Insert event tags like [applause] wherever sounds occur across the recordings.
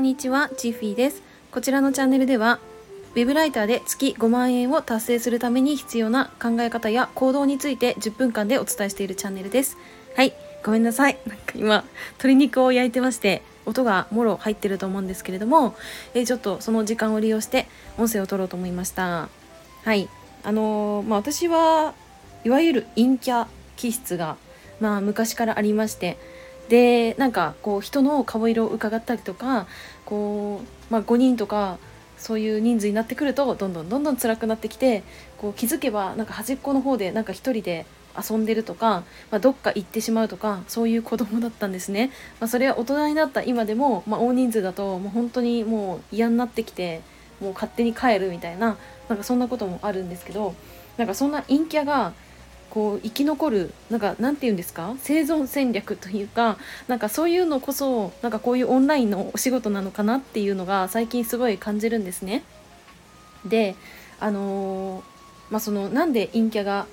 んにちは、チッフィーです。こちらのチャンネルでは、ウェブライターで月5万円を達成するために必要な考え方や行動について10分間でお伝えしているチャンネルです。はい、ごめんなさい。なんか今、鶏肉を焼いてまして、音がもろ入ってると思うんですけれども、えちょっとその時間を利用して音声を取ろうと思いました。はい。あのーまあ私はいわゆる陰キャ気質が、まあ昔からありまして、でなんかこう人の顔色を伺ったりとかこう、まあ、5人とかそういう人数になってくるとどんどんどんどん辛くなってきてこう気づけばなんか端っこの方でなんか一人で遊んでるとか、まあ、どっか行ってしまうとかそういう子供だったんですね、まあ、それは大人になった今でも、まあ、大人数だともう本当にもう嫌になってきてもう勝手に帰るみたいななんかそんなこともあるんですけどなんかそんな陰キャがこう生き残るなんかなんて言うんですか？生存戦略というかなんかそういうのこそなんかこういうオンラインのお仕事なのかなっていうのが最近すごい感じるんですね。であのーまあそのなんで陰キャが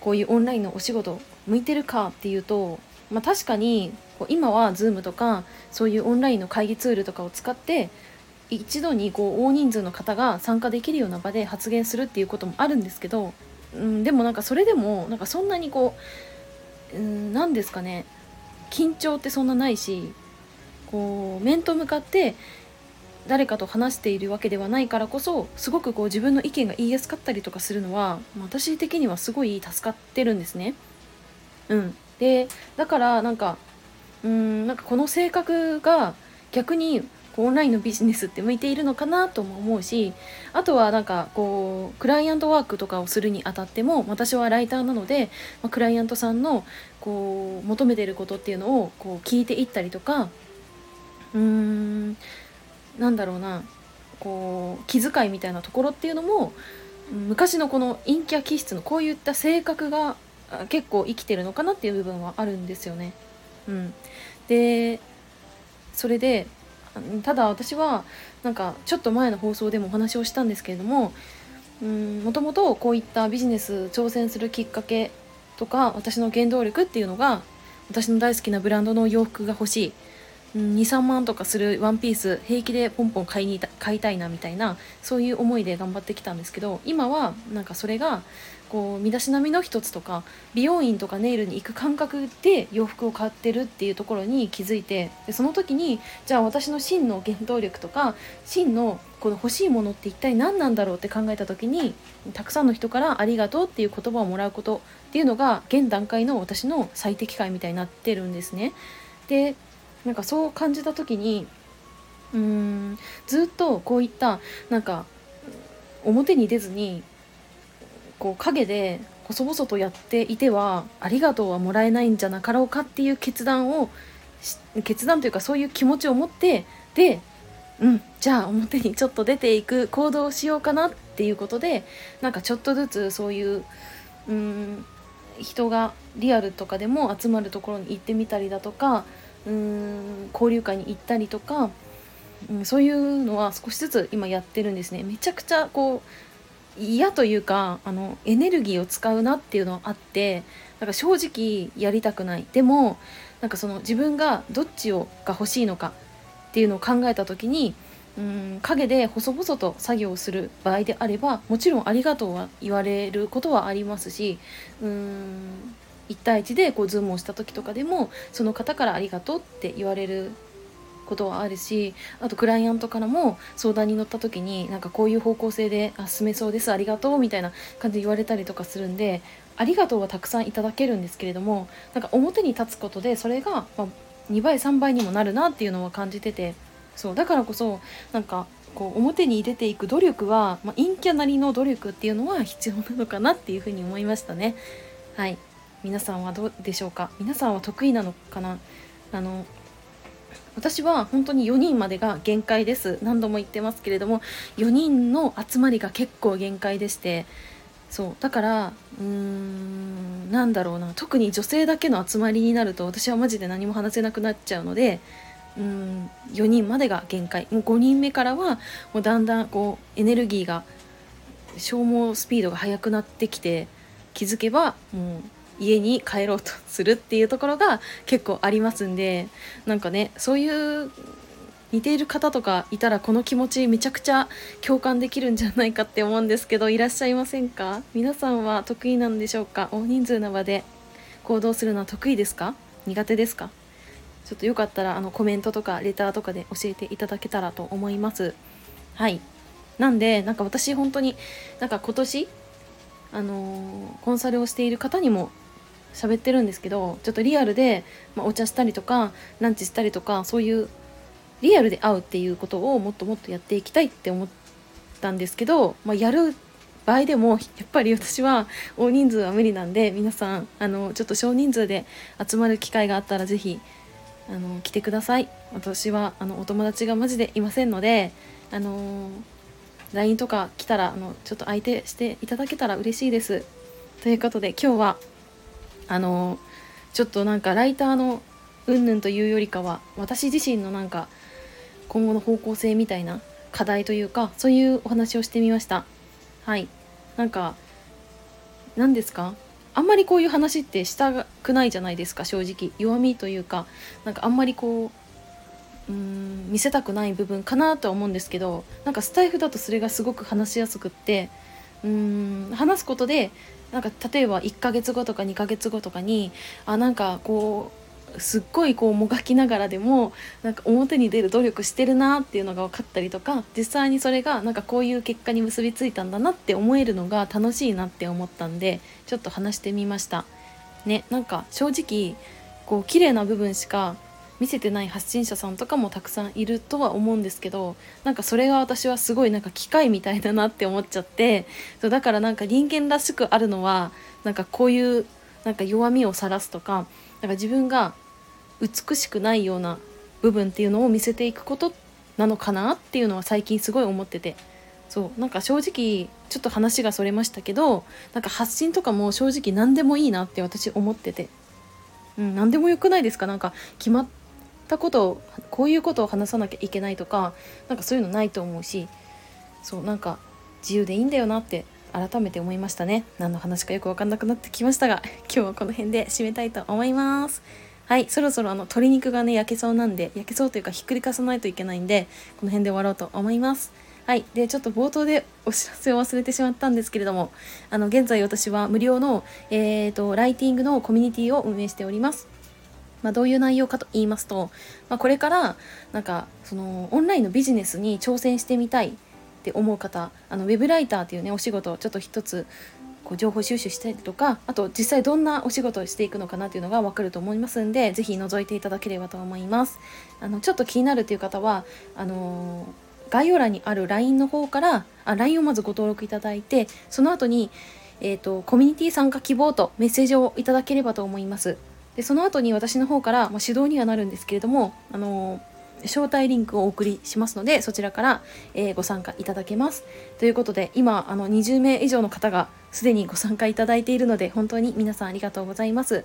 こういうオンラインのお仕事向いてるかっていうと、まあ、確かにこう今は Zoom とかそういうオンラインの会議ツールとかを使って一度にこう大人数の方が参加できるような場で発言するっていうこともあるんですけどうん、でもなんかそれでもなんかそんなにこう、うん、なんですかね緊張ってそんなないしこう面と向かって誰かと話しているわけではないからこそすごくこう自分の意見が言いやすかったりとかするのは私的にはすごい助かってるんですね。うん、でだからなんかうんなんかこの性格が逆にオンラインのビジネスって向いているのかなとも思うしあとはなんかこうクライアントワークとかをするにあたっても私はライターなので、まあ、クライアントさんのこう求めてることっていうのをこう聞いていったりとかうーんなんだろうなこう気遣いみたいなところっていうのも昔のこの陰キャ気質のこういった性格が結構生きてるのかなっていう部分はあるんですよね。うん、でそれでただ私はなんかちょっと前の放送でもお話をしたんですけれどももともとこういったビジネス挑戦するきっかけとか私の原動力っていうのが私の大好きなブランドの洋服が欲しい。23万とかするワンピース平気でポンポン買いに買いたいなみたいなそういう思いで頑張ってきたんですけど今はなんかそれがこう身だしなみの一つとか美容院とかネイルに行く感覚で洋服を買ってるっていうところに気づいてでその時にじゃあ私の真の原動力とか真のこの欲しいものって一体何なんだろうって考えた時にたくさんの人から「ありがとう」っていう言葉をもらうことっていうのが現段階の私の最適解みたいになってるんですね。でなんかそう感じた時にうーんずっとこういったなんか表に出ずにこう陰で細々とやっていてはありがとうはもらえないんじゃなかろうかっていう決断を決断というかそういう気持ちを持ってでうんじゃあ表にちょっと出ていく行動をしようかなっていうことでなんかちょっとずつそういううん人がリアルとかでも集まるところに行ってみたりだとかうーん交流会に行ったりとか、うん、そういうのは少しずつ今やってるんですね。めちゃくちゃこう嫌というかあのエネルギーを使うなっていうのはあってなんか正直やりたくない。でもなんかその自分がどっちをが欲しいのかっていうのを考えた時にうん陰で細々と作業をする場合であればもちろんありがとうは言われることはありますしうん1対1でこうズームをした時とかでもその方からありがとうって言われることはあるしあとクライアントからも相談に乗った時になんかこういう方向性であ進めそうですありがとうみたいな感じで言われたりとかするんでありがとうはたくさんいただけるんですけれどもなんか表に立つことでそれが、ま、2倍3倍にもなるなっていうのは感じててそうだからこそなんかこう表に出ていく努力は、まあ、陰キャなりの努力っていうのは必要なのかなっていうふうに思いましたね。はい。皆さんはどうでしょうか？皆さんは得意なのかな？あの私は本当に4人までが限界です。何度も言ってますけれども4人の集まりが結構限界でして。そうだからうーんなんだろうな。特に女性だけの集まりになると私はマジで何も話せなくなっちゃうのでうん4人までが限界。もう5人目からはもうだんだんこうエネルギーが消耗スピードが速くなってきて気づけばもう家に帰ろうとするっていうところが結構ありますんでなんかねそういう似ている方とかいたらこの気持ちめちゃくちゃ共感できるんじゃないかって思うんですけどいらっしゃいませんか？皆さんは得意なんでしょうか？大人数の場で行動するのは得意ですか？苦手ですか？ちょっとよかったらあのコメントとかレターとかで教えていただけたらと思います。はい。なんでなんか私本当になんか今年あのー、コンサルをしている方にも喋ってるんですけどちょっとリアルで、まあ、お茶したりとかランチしたりとかそういうリアルで会うっていうことをもっともっとやっていきたいって思ったんですけど、まあ、やる場合でもやっぱり私は大人数は無理なんで皆さんあのちょっと少人数で集まる機会があったら是非あの来てください。私はあのお友達がマジでいませんのであの LINE とか来たらあのちょっと相手していただけたら嬉しいです。ということで今日はあのちょっとなんかライターの云々というよりかは私自身のなんか今後の方向性みたいな課題というかそういうお話をしてみました。はい。なんか何ですか？あんまりこういう話ってしたくないじゃないですか正直。弱みというかなんかあんまりこううん見せたくない部分かなとは思うんですけどなんかスタイフだとそれがすごく話しやすくってうーん話すことでなんか例えば1ヶ月後とか2ヶ月後とかにあなんかこうすっごいこうもがきながらでもなんか表に出る努力してるなっていうのが分かったりとか実際にそれがなんかこういう結果に結びついたんだなって思えるのが楽しいなって思ったんでちょっと話してみました。ねなんか正直こう綺麗な部分しか見せてない発信者さんとかもたくさんいるとは思うんですけどなんかそれが私はすごいなんか機械みたいだなって思っちゃってそうだからなんか人間らしくあるのはなんかこういうなんか弱みを晒すとかなんか自分が美しくないような部分っていうのを見せていくことなのかなっていうのは最近すごい思ってて。そうなんか正直ちょっと話がそれましたけどなんか発信とかも正直何でもいいなって私思ってて、うん、何でもよくないですか？なんか決まっったことをこういうことを話さなきゃいけないとかなんかそういうのないと思うしそうなんか自由でいいんだよなって改めて思いましたね。何の話かよく分かんなくなってきましたが [laughs] 今日はこの辺で締めたいと思います。はいそろそろあの鶏肉がね焼けそうなんで焼けそうというかひっくり返さないといけないんでこの辺で終わろうと思います。はいでちょっと冒頭でお知らせを忘れてしまったんですけれどもあの現在私は無料の、えーとライティングのコミュニティを運営しております。まあ、どういう内容かと言いますと、まあ、これからなんかそのオンラインのビジネスに挑戦してみたいって思う方あのウェブライターっていうねお仕事ちょっと一つこう情報収集したりとかあと実際どんなお仕事をしていくのかなっていうのが分かると思いますんで是非覗いていただければと思います。あのちょっと気になるという方はあのー、概要欄にある LINE の方からあ LINE をまずご登録いただいてその後にえーとコミュニティ参加希望とメッセージをいただければと思います。でその後に私の方から、まあ、指導にはなるんですけれども、あの招待リンクをお送りしますのでそちらから、えー、ご参加いただけます。ということで今あの20名以上の方がすでにご参加いただいているので本当に皆さんありがとうございます。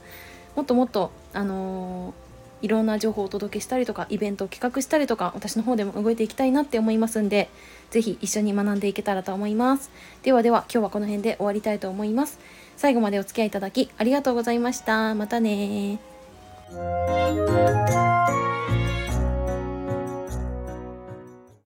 もっともっとあのーいろんな情報をお届けしたりとかイベントを企画したりとか私の方でも動いていきたいなって思いますんで是非一緒に学んでいけたらと思います。ではでは今日はこの辺で終わりたいと思います。最後までお付き合いいただきありがとうございました。またね